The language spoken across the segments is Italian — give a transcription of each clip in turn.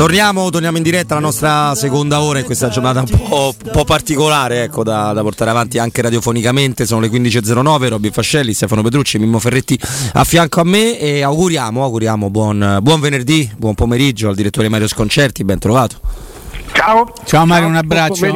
Torniamo, torniamo, in diretta alla nostra seconda ora in questa giornata un po', un po particolare ecco, da, da, portare avanti anche radiofonicamente. Sono le 15.09, Robby Fascelli, Stefano Petrucci, Mimmo Ferretti a fianco a me e auguriamo, auguriamo buon, buon venerdì, buon pomeriggio al direttore Mario Sconcerti, ben trovato. Ciao. Ciao Mario, un abbraccio.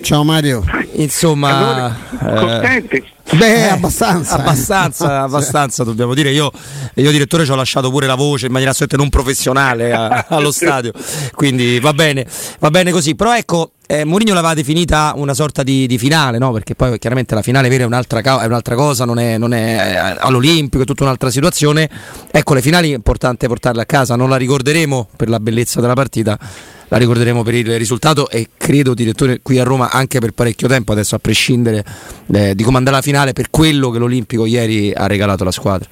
Ciao Mario. Insomma, contenti. Eh, Beh, eh, abbastanza. Abbastanza, abbastanza, dobbiamo dire. Io, io, direttore, ci ho lasciato pure la voce in maniera assolutamente non professionale a, allo stadio. Quindi va bene, va bene così. Però ecco, eh, Mourinho l'aveva definita una sorta di, di, finale, no? Perché poi chiaramente la finale vera è un'altra, è un'altra cosa, non è, non è eh, all'Olimpico, è tutta un'altra situazione. Ecco, le finali è importante portarle a casa, non la ricorderemo per la bellezza della partita la ricorderemo per il risultato e credo direttore qui a Roma anche per parecchio tempo adesso a prescindere eh, di comandare la finale per quello che l'Olimpico ieri ha regalato alla squadra.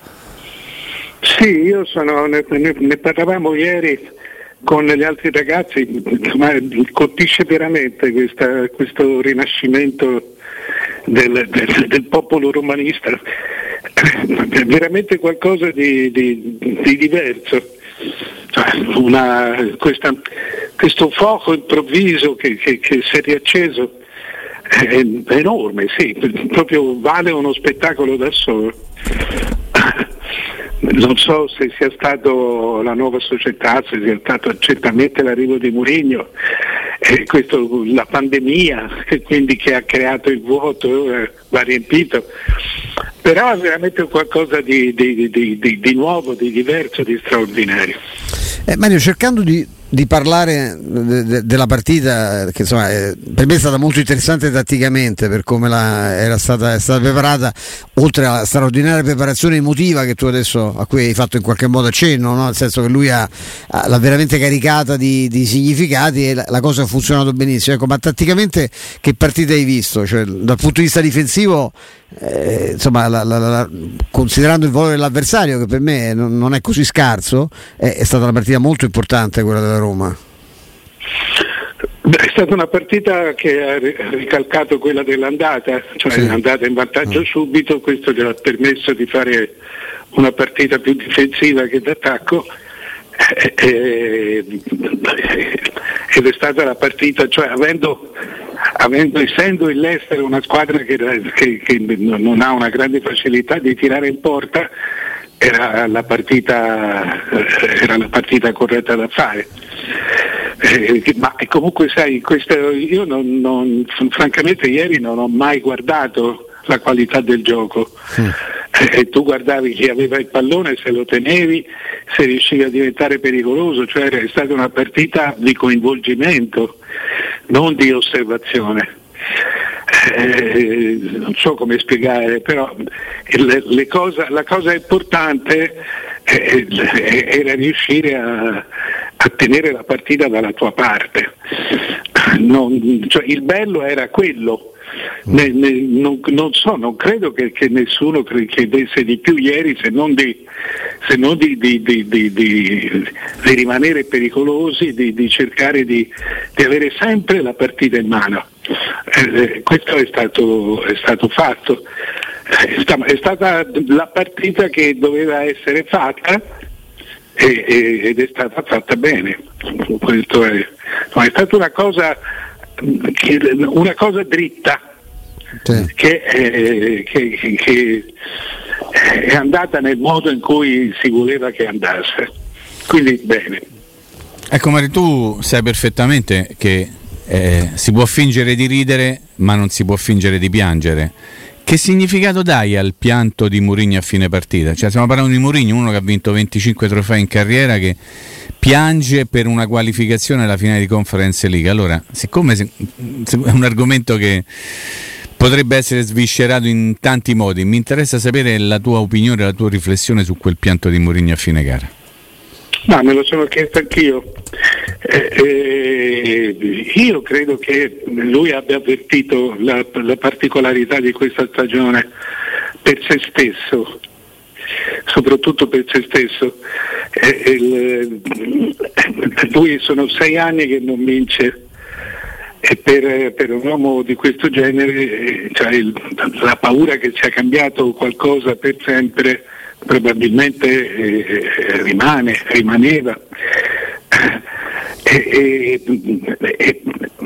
Sì, io sono, ne, ne parlavamo ieri con gli altri ragazzi, ma colpisce veramente questa, questo rinascimento del, del, del, popolo romanista, è veramente qualcosa di, di, di diverso. Cioè, una, questa, questo fuoco improvviso che, che, che si è riacceso è, enorme, sì, proprio vale uno spettacolo da solo. Non so se sia stato la nuova società, se sia stato certamente l'arrivo di Mourinho, eh, la pandemia quindi che ha creato il vuoto, eh, va riempito, però è veramente qualcosa di, di, di, di nuovo, di diverso, di straordinario. Eh, Mario, cercando di di parlare de- de- della partita che insomma eh, per me è stata molto interessante tatticamente per come la, era stata, stata, preparata oltre alla straordinaria preparazione emotiva che tu adesso a cui hai fatto in qualche modo accenno no? nel senso che lui ha, ha l'ha veramente caricata di, di significati e la, la, cosa ha funzionato benissimo ecco, ma tatticamente che partita hai visto? Cioè, dal punto di vista difensivo eh, insomma, la, la, la, considerando il valore dell'avversario, che per me non, non è così scarso, è, è, stata una partita molto importante quella della Roma. È stata una partita che ha ricalcato quella dell'andata, cioè sì. è andata in vantaggio ah. subito, questo gli ha permesso di fare una partita più difensiva che d'attacco. Eh, eh, ed è stata la partita, cioè avendo avendo, essendo il Leicester una squadra che, che, che, non ha una grande facilità di tirare in porta, era la partita, era la partita corretta da fare. Eh, ma comunque sai, questo, io non, non, francamente ieri non ho mai guardato la qualità del gioco. Mm. Eh, tu guardavi chi aveva il pallone, se lo tenevi, se riuscivi a diventare pericoloso, cioè è stata una partita di coinvolgimento, non di osservazione. Eh, non so come spiegare, però le, le cosa, la cosa importante eh, era riuscire a, a, tenere la partita dalla tua parte. Non, cioè, il bello era quello, ne, ne, non, non, so, non credo che, che nessuno chiedesse di più ieri se non di, se non di, di, di rimanere pericolosi, di, cercare di, avere sempre la partita in mano. Eh, eh questo è stato, è stato fatto. È stata la partita che doveva essere fatta ed è stata fatta bene. È, è stata una cosa una cosa dritta sì. che, eh, che, che, è andata nel modo in cui si voleva che andasse. Quindi bene. Ecco Mari, tu sai perfettamente che eh, si può fingere di ridere ma non si può fingere di piangere. Che significato dai al pianto di Mourinho a fine partita? Cioè, stiamo parlando di Mourinho, uno che ha vinto 25 trofei in carriera, che piange per una qualificazione alla finale di Conference League. Allora, siccome è un argomento che potrebbe essere sviscerato in tanti modi, mi interessa sapere la tua opinione, la tua riflessione su quel pianto di Mourinho a fine gara. Ma me lo sono chiesto anch'io. Eh, eh, io credo che lui abbia avvertito la, la particolarità di questa stagione per se stesso soprattutto per se stesso. Eh, il, lui sono sei anni che non vince e per, per un uomo di questo genere cioè il, la paura che sia cambiato qualcosa per sempre probabilmente eh, rimane, rimaneva. e, e,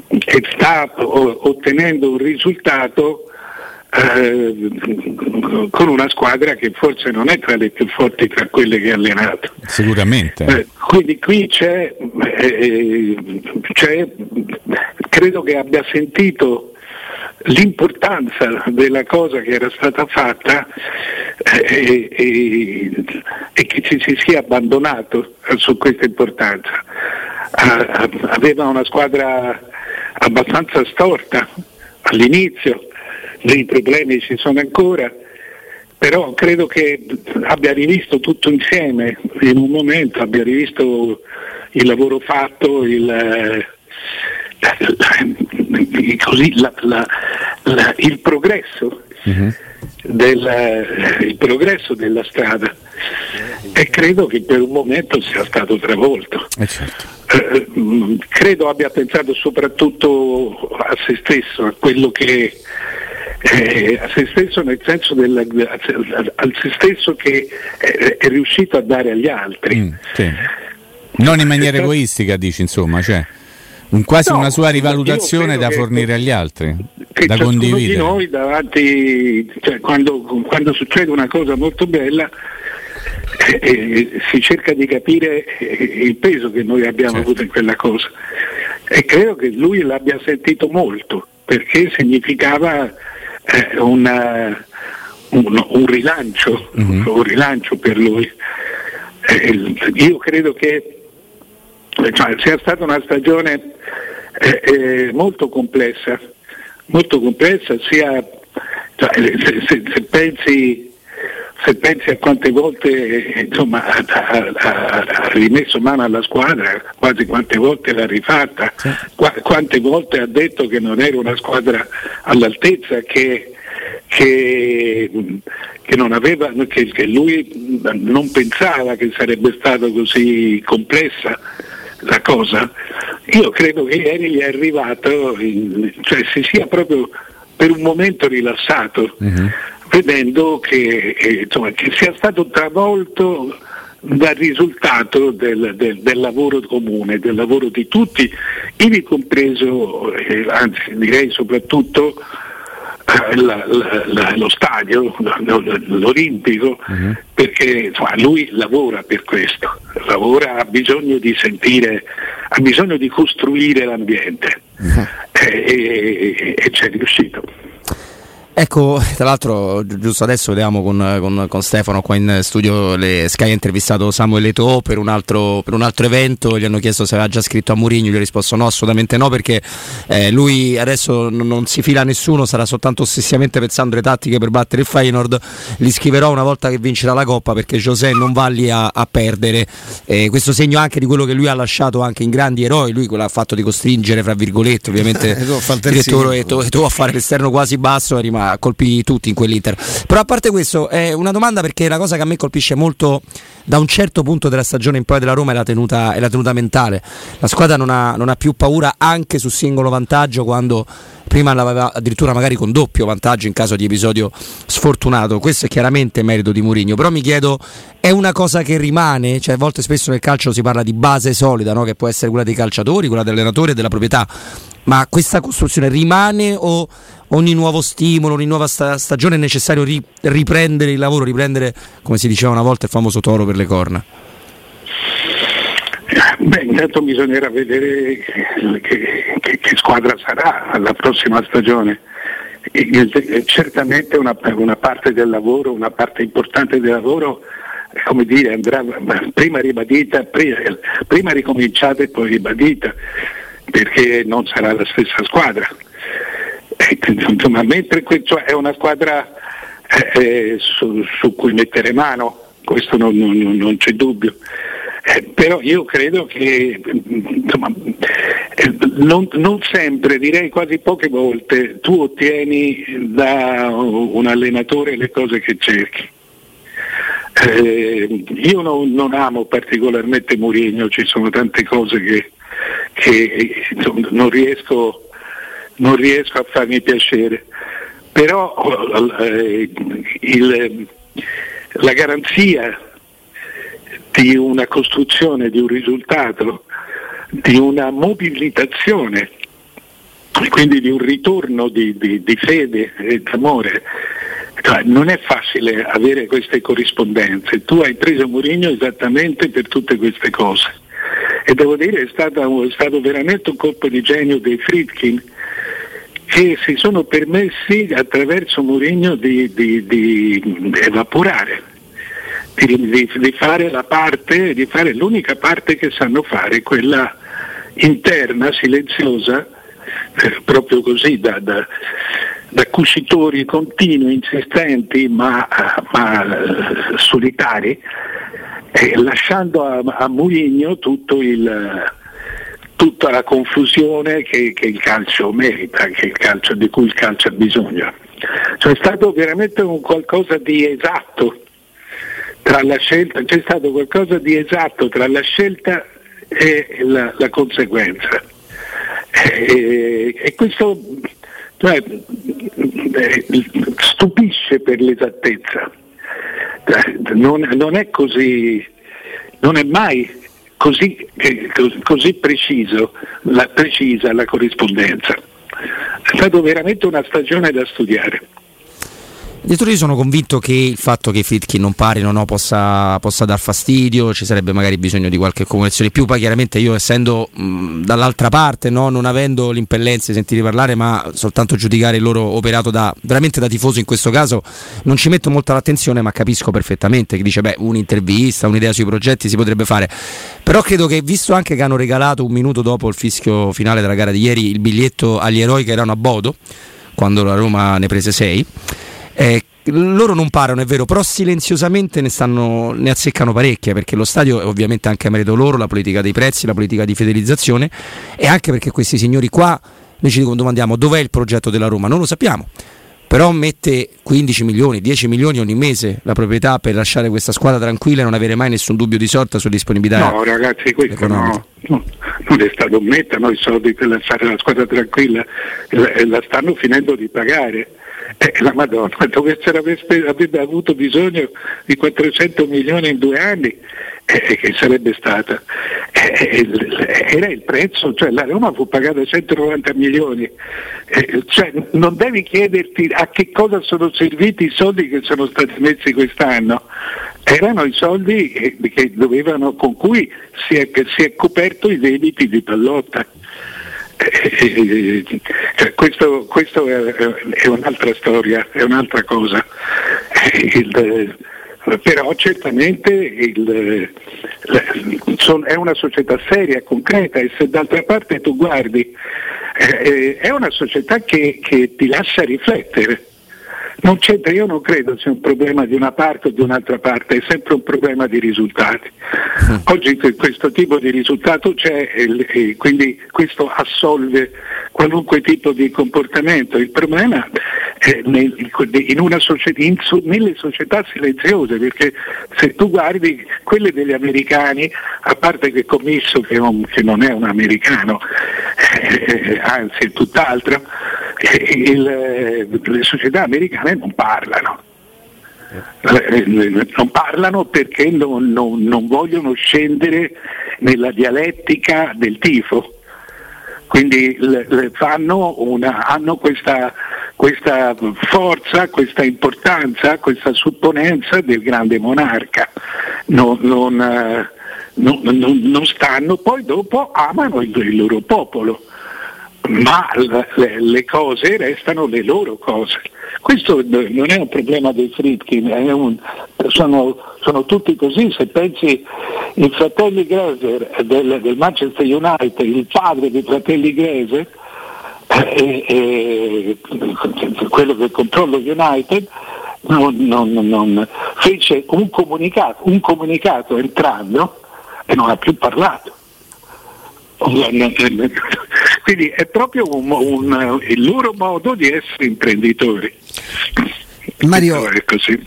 e sta ottenendo un risultato eh, con una squadra che forse non è tra le più forti tra quelle che ha allenato. Sicuramente. Eh, quindi qui c'è, eh, c'è, credo che abbia sentito l'importanza della cosa che era stata fatta eh, e, e, che ci si sia abbandonato su questa importanza. Ah, aveva una squadra abbastanza storta all'inizio, dei problemi ci sono ancora, però credo che abbia rivisto tutto insieme in un momento, abbia rivisto il lavoro fatto, il, così, la, la, la, il, progresso uh-huh. del, il progresso della strada e credo che per un momento sia stato travolto. Eh certo. eh, credo abbia pensato soprattutto a se stesso, a quello che eh, a se stesso nel senso del, a, a se stesso che è, è, riuscito a dare agli altri. Mm, sì. Non in maniera egoistica, dici insomma, cioè un, quasi no, una sua rivalutazione da fornire agli altri, che da condividere. di noi davanti, cioè, quando, quando, succede una cosa molto bella eh, eh, si cerca di capire eh, il peso che noi abbiamo certo. avuto in quella cosa e credo che lui l'abbia sentito molto perché significava eh, una, un, un, rilancio, mm-hmm. un rilancio per lui. Eh, io credo che cioè, sia stata una stagione eh, eh, molto complessa, molto complessa sia cioè, se, se, se, pensi, se, pensi, a quante volte insomma, ha, rimesso mano alla squadra, quasi quante volte l'ha rifatta, sì. qu- quante volte ha detto che non era una squadra all'altezza, che, che, che, aveva, che lui non pensava che sarebbe stata così complessa la cosa, io credo che ieri gli è arrivato, in, cioè si sia proprio per un momento rilassato, uh-huh. vedendo che, che, insomma, che, sia stato travolto dal risultato del, del, del, lavoro comune, del lavoro di tutti, ivi compreso, eh, anzi direi soprattutto eh, la, la, la, lo stadio, l'Olimpico, uh-huh. perché insomma, lui lavora per questo, lavora, ha bisogno di sentire, ha bisogno di costruire l'ambiente uh-huh. e, e, e c'è riuscito. Ecco, tra l'altro, giusto adesso vediamo con, con, con, Stefano qua in studio, le Sky ha intervistato Samuel Eto'o per, un altro, per un altro evento, gli hanno chiesto se aveva già scritto a Mourinho, gli ha risposto no, assolutamente no, perché eh, lui adesso non, non, si fila a nessuno, sarà soltanto ossessivamente pensando alle tattiche per battere il Feyenoord, li scriverò una volta che vincerà la Coppa perché José non va lì a, a perdere. Eh, questo segno anche di quello che lui ha lasciato anche in grandi eroi, lui quello ha fatto di costringere, fra virgolette, ovviamente il direttore Eto'o a fare l'esterno quasi basso, è rimasto colpì tutti in quell'Inter. Però a parte questo, è una domanda perché la cosa che a me colpisce molto da un certo punto della stagione in poi della Roma è la tenuta, è la tenuta mentale. La squadra non ha, non ha più paura anche su singolo vantaggio quando prima l'aveva addirittura magari con doppio vantaggio in caso di episodio sfortunato. Questo è chiaramente merito di Mourinho, però mi chiedo è una cosa che rimane, cioè a volte spesso nel calcio si parla di base solida, no? che può essere quella dei calciatori, quella dell'allenatore e della proprietà. Ma questa costruzione rimane o ogni nuovo stimolo, ogni nuova sta- stagione è necessario ri- riprendere il lavoro, riprendere, come si diceva una volta, il famoso toro per le corna? Beh, intanto bisognerà vedere che, che, che squadra sarà alla prossima stagione. Certamente una, una, parte del lavoro, una parte importante del lavoro, come dire, andrà prima ribadita, prima, prima ricominciata e poi ribadita, perché non sarà la stessa squadra. Insomma, mentre cioè, è una squadra eh, eh, su, su, cui mettere mano, questo non, non, non c'è dubbio. Però io credo che insomma, non, non, sempre, direi quasi poche volte, tu ottieni da un allenatore le cose che cerchi. Eh, io non, non, amo particolarmente Mourinho, ci sono tante cose che, che insomma, non riesco non riesco a farmi piacere, però eh, il, la garanzia di una costruzione di un risultato di una mobilitazione, quindi di un ritorno di, di, di fede e d'amore. Cioè, non è facile avere queste corrispondenze, tu hai preso Mourinho esattamente per tutte queste cose. E devo dire è, stata, è stato veramente un colpo di genio dei Friedkin che si sono permessi attraverso Mourinho di, di evaporare, di, di, fare la parte, di fare l'unica parte che sanno fare, quella interna, silenziosa, eh, proprio così da, da, da, cucitori continui, insistenti ma, ma uh, solitari, eh, lasciando a, a il tutta la confusione che, che, il calcio merita, il calcio, di cui il calcio ha bisogno. Cioè è stato veramente un qualcosa di esatto tra la scelta, c'è stato qualcosa di esatto tra la scelta e la, la conseguenza. E, e questo cioè, stupisce per l'esattezza. Non, non è così, non è mai così, eh, così preciso, la, precisa la corrispondenza. È stata veramente una stagione da studiare. Dietro io sono convinto che il fatto che Fitkin non pari no, possa, possa, dar fastidio, ci sarebbe magari bisogno di qualche comunicazione più, poi chiaramente io essendo mh, dall'altra parte, no, non avendo l'impellenza di sentire parlare, ma soltanto giudicare il loro operato da, veramente da tifoso in questo caso, non ci metto molta l'attenzione, ma capisco perfettamente che dice, beh, un'intervista, un'idea sui progetti si potrebbe fare. Però credo che, visto anche che hanno regalato un minuto dopo il fischio finale della gara di ieri il biglietto agli eroi che erano a Bodo, quando la Roma ne prese 6, eh, loro non parano, è vero, però silenziosamente ne, stanno, ne, azzeccano parecchie perché lo stadio è ovviamente anche a merito loro, la politica dei prezzi, la politica di fidelizzazione e anche perché questi signori qua, noi ci domandiamo dov'è il progetto della Roma, non lo sappiamo. Però mette 15 milioni, 10 milioni ogni mese la proprietà per lasciare questa squadra tranquilla e non avere mai nessun dubbio di sorta sulla disponibilità. No, ragazzi, questo no, no, non è stato mettere i soldi per lasciare la squadra tranquilla, la stanno finendo di pagare eh, la Madonna, dove avrebbe avuto bisogno di 400 milioni in due anni, eh, che sarebbe stata? Eh, era il prezzo, cioè la Roma fu pagata 190 milioni, eh, cioè, non devi chiederti a che cosa sono serviti i soldi che sono stati messi quest'anno, erano i soldi che dovevano, con cui si è, si è coperto i debiti di Pallotta. Cioè, questo, questo è, è, un'altra storia, è un'altra cosa. Il, però certamente il, è una società seria, concreta e se d'altra parte tu guardi è una società che, che ti lascia riflettere non c'entra, io non credo sia un problema di una parte o di un'altra parte, è sempre un problema di risultati. Oggi questo tipo di risultato c'è e quindi questo assolve qualunque tipo di comportamento. Il problema è in società, in, nelle società silenziose, perché se tu guardi quelle degli americani, a parte che Commisso che non, che non è un americano, eh, anzi è tutt'altro, il, le società americane non parlano. Eh, non parlano perché non, non, non vogliono scendere nella dialettica del tifo quindi una, hanno questa, questa, forza, questa importanza, questa supponenza del grande monarca. Non, non, eh, non, non stanno, poi dopo amano il, il loro popolo ma le, cose restano le loro cose. Questo non è un problema dei un, sono, sono, tutti così, se pensi i fratelli Grazer del, del Manchester United, il padre dei fratelli Grazer, eh, eh, quello che controlla United, non, non, non, fece un comunicato, un comunicato entrando e non ha più parlato. Quindi è proprio un, un, il loro modo di essere imprenditori. Mario,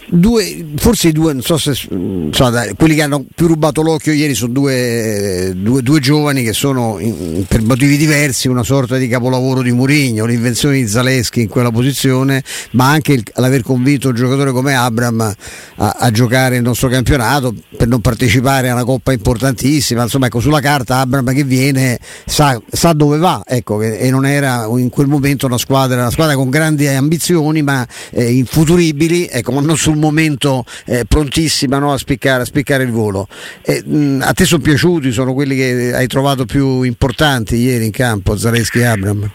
due, forse i due, non so se so, dai, quelli che hanno più rubato l'occhio ieri sono due, due, due giovani che sono in, per motivi diversi una sorta di capolavoro di Murigno, l'invenzione di Zaleschi in quella posizione, ma anche il, l'aver convinto un giocatore come Abram a, a, giocare il nostro campionato per non partecipare a una coppa importantissima. Insomma, ecco, sulla carta Abram che viene sa, sa dove va ecco, e non era in quel momento una squadra, una squadra con grandi ambizioni, ma eh, infuturibili, ecco, ma non sul momento eh, prontissima no, a, spiccare, a, spiccare, il volo. Eh, mh, a te sono piaciuti, sono quelli che hai trovato più importanti ieri in campo, Zaleschi e Abram?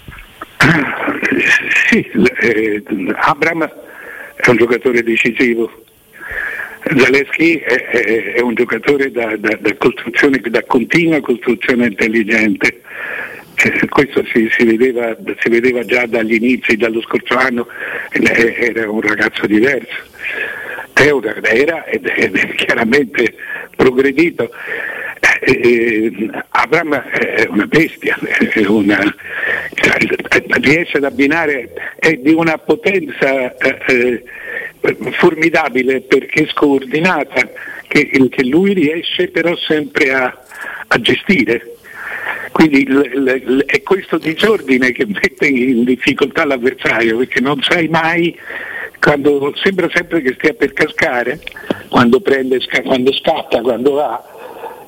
Sì, eh, Abram è un giocatore decisivo. Zaleschi è, è, è, un giocatore da, da, da, da, continua costruzione intelligente. Eh, questo si, si, vedeva, si, vedeva, già dagli inizi, dallo scorso anno, era un ragazzo diverso. Era ed è chiaramente progredito. Eh, eh, Abram è una bestia, è una, riesce ad abbinare, è di una potenza eh, formidabile perché scordinata, che, che, lui riesce però sempre a, a gestire. Quindi l, l, è questo disordine che mette in difficoltà l'avversario perché non sai mai quando sembra sempre che stia per cascare, quando, prende, quando scatta, quando va,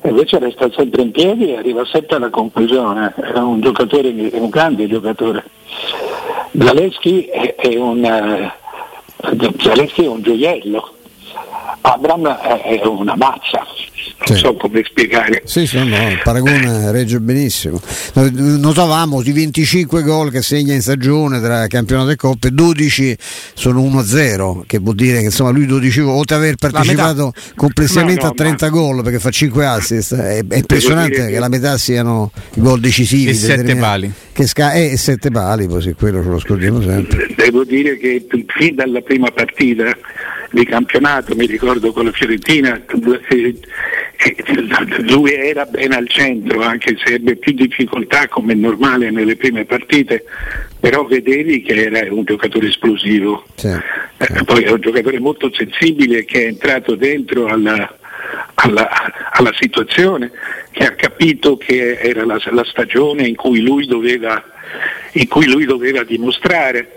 invece resta sempre in piedi e arriva sempre alla conclusione. È un giocatore, un grande giocatore. Zaleschi è, è, un, uh, Zaleschi è un gioiello, Abram è una mazza, non sì. so come spiegare. Sì, sì, no, il paragone regge benissimo. Notavamo i 25 gol che segna in stagione tra campionato e coppe, 12 sono 1-0, che vuol dire che insomma lui 12 oltre ad aver partecipato complessivamente no, no, a 30 ma... gol perché fa 5 assist, è, è impressionante che... che... la metà siano i gol decisivi. E 7 pali. Che sca- eh, e 7 pali, così quello ce lo scordiamo sempre. Devo dire che fin dalla prima partita di campionato, mi ricordo con la Fiorentina, lui era ben al centro, anche se ebbe più difficoltà come è normale nelle prime partite, però vedevi che era un giocatore esplosivo. Sì, sì. Eh, poi è un giocatore molto sensibile che è entrato dentro alla, alla, alla situazione, che ha capito che era la, la stagione in cui lui doveva, in cui lui doveva dimostrare.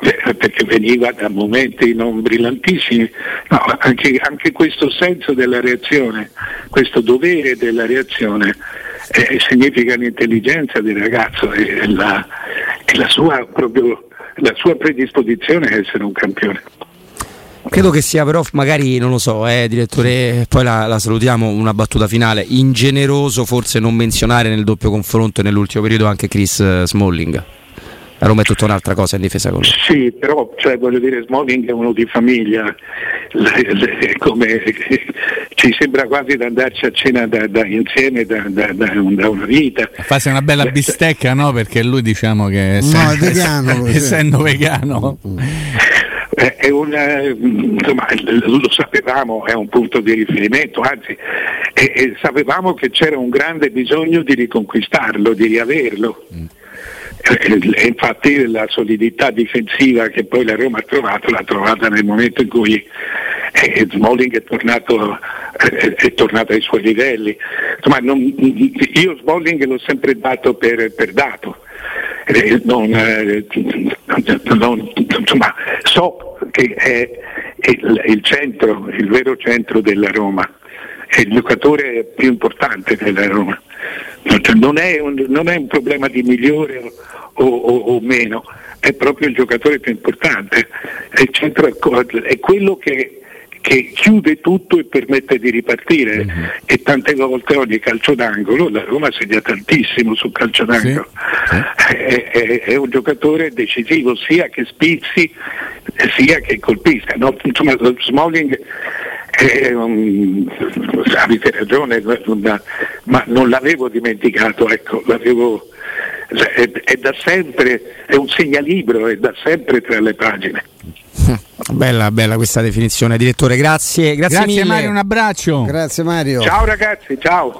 Eh, perché veniva da momenti non brillantissimi, no, anche, anche, questo senso della reazione, questo dovere della reazione eh, significa l'intelligenza del ragazzo e la, e la, sua, proprio, la sua predisposizione a essere un campione. Credo che sia però, magari non lo so, eh, direttore, poi la, la, salutiamo, una battuta finale, ingeneroso forse non menzionare nel doppio confronto nell'ultimo periodo anche Chris eh, Smalling. La Roma è tutta un'altra cosa in difesa con lui. Sì, però cioè, voglio dire, Smalling è uno di famiglia, le, le, come, ci sembra quasi da andarci a cena da, da, insieme da, da, una vita. Farsi una bella bistecca, no? Perché lui diciamo che essendo, no, è vegano, essendo vegano. È una, insomma, lo sapevamo, è un punto di riferimento, anzi e, e sapevamo che c'era un grande bisogno di riconquistarlo, di riaverlo. Mm infatti la solidità difensiva che poi la Roma ha trovato l'ha trovata nel momento in cui eh, Smalling è tornato, eh, è tornato, ai suoi livelli. Insomma, non, io Smalling l'ho sempre dato per, per dato. Eh, non, non, insomma, so che è il, il, centro, il vero centro della Roma, è il giocatore più importante della Roma. Non è un, non è un problema di migliore o, o, o, meno, è proprio il giocatore più importante, è, centro, è quello che, che, chiude tutto e permette di ripartire mm-hmm. e tante volte ogni calcio d'angolo, la Roma segna tantissimo sul calcio d'angolo, sì. È, è, è, un giocatore decisivo sia che spizzi sia che colpisca. No? Insomma, Smalling un, avete ragione, ma non l'avevo dimenticato, ecco, l'avevo, è, è, da sempre, è un segnalibro, è da sempre tra le pagine. Bella, bella questa definizione, direttore. Grazie, grazie, grazie Mario, un abbraccio. Grazie Mario. Ciao ragazzi, ciao.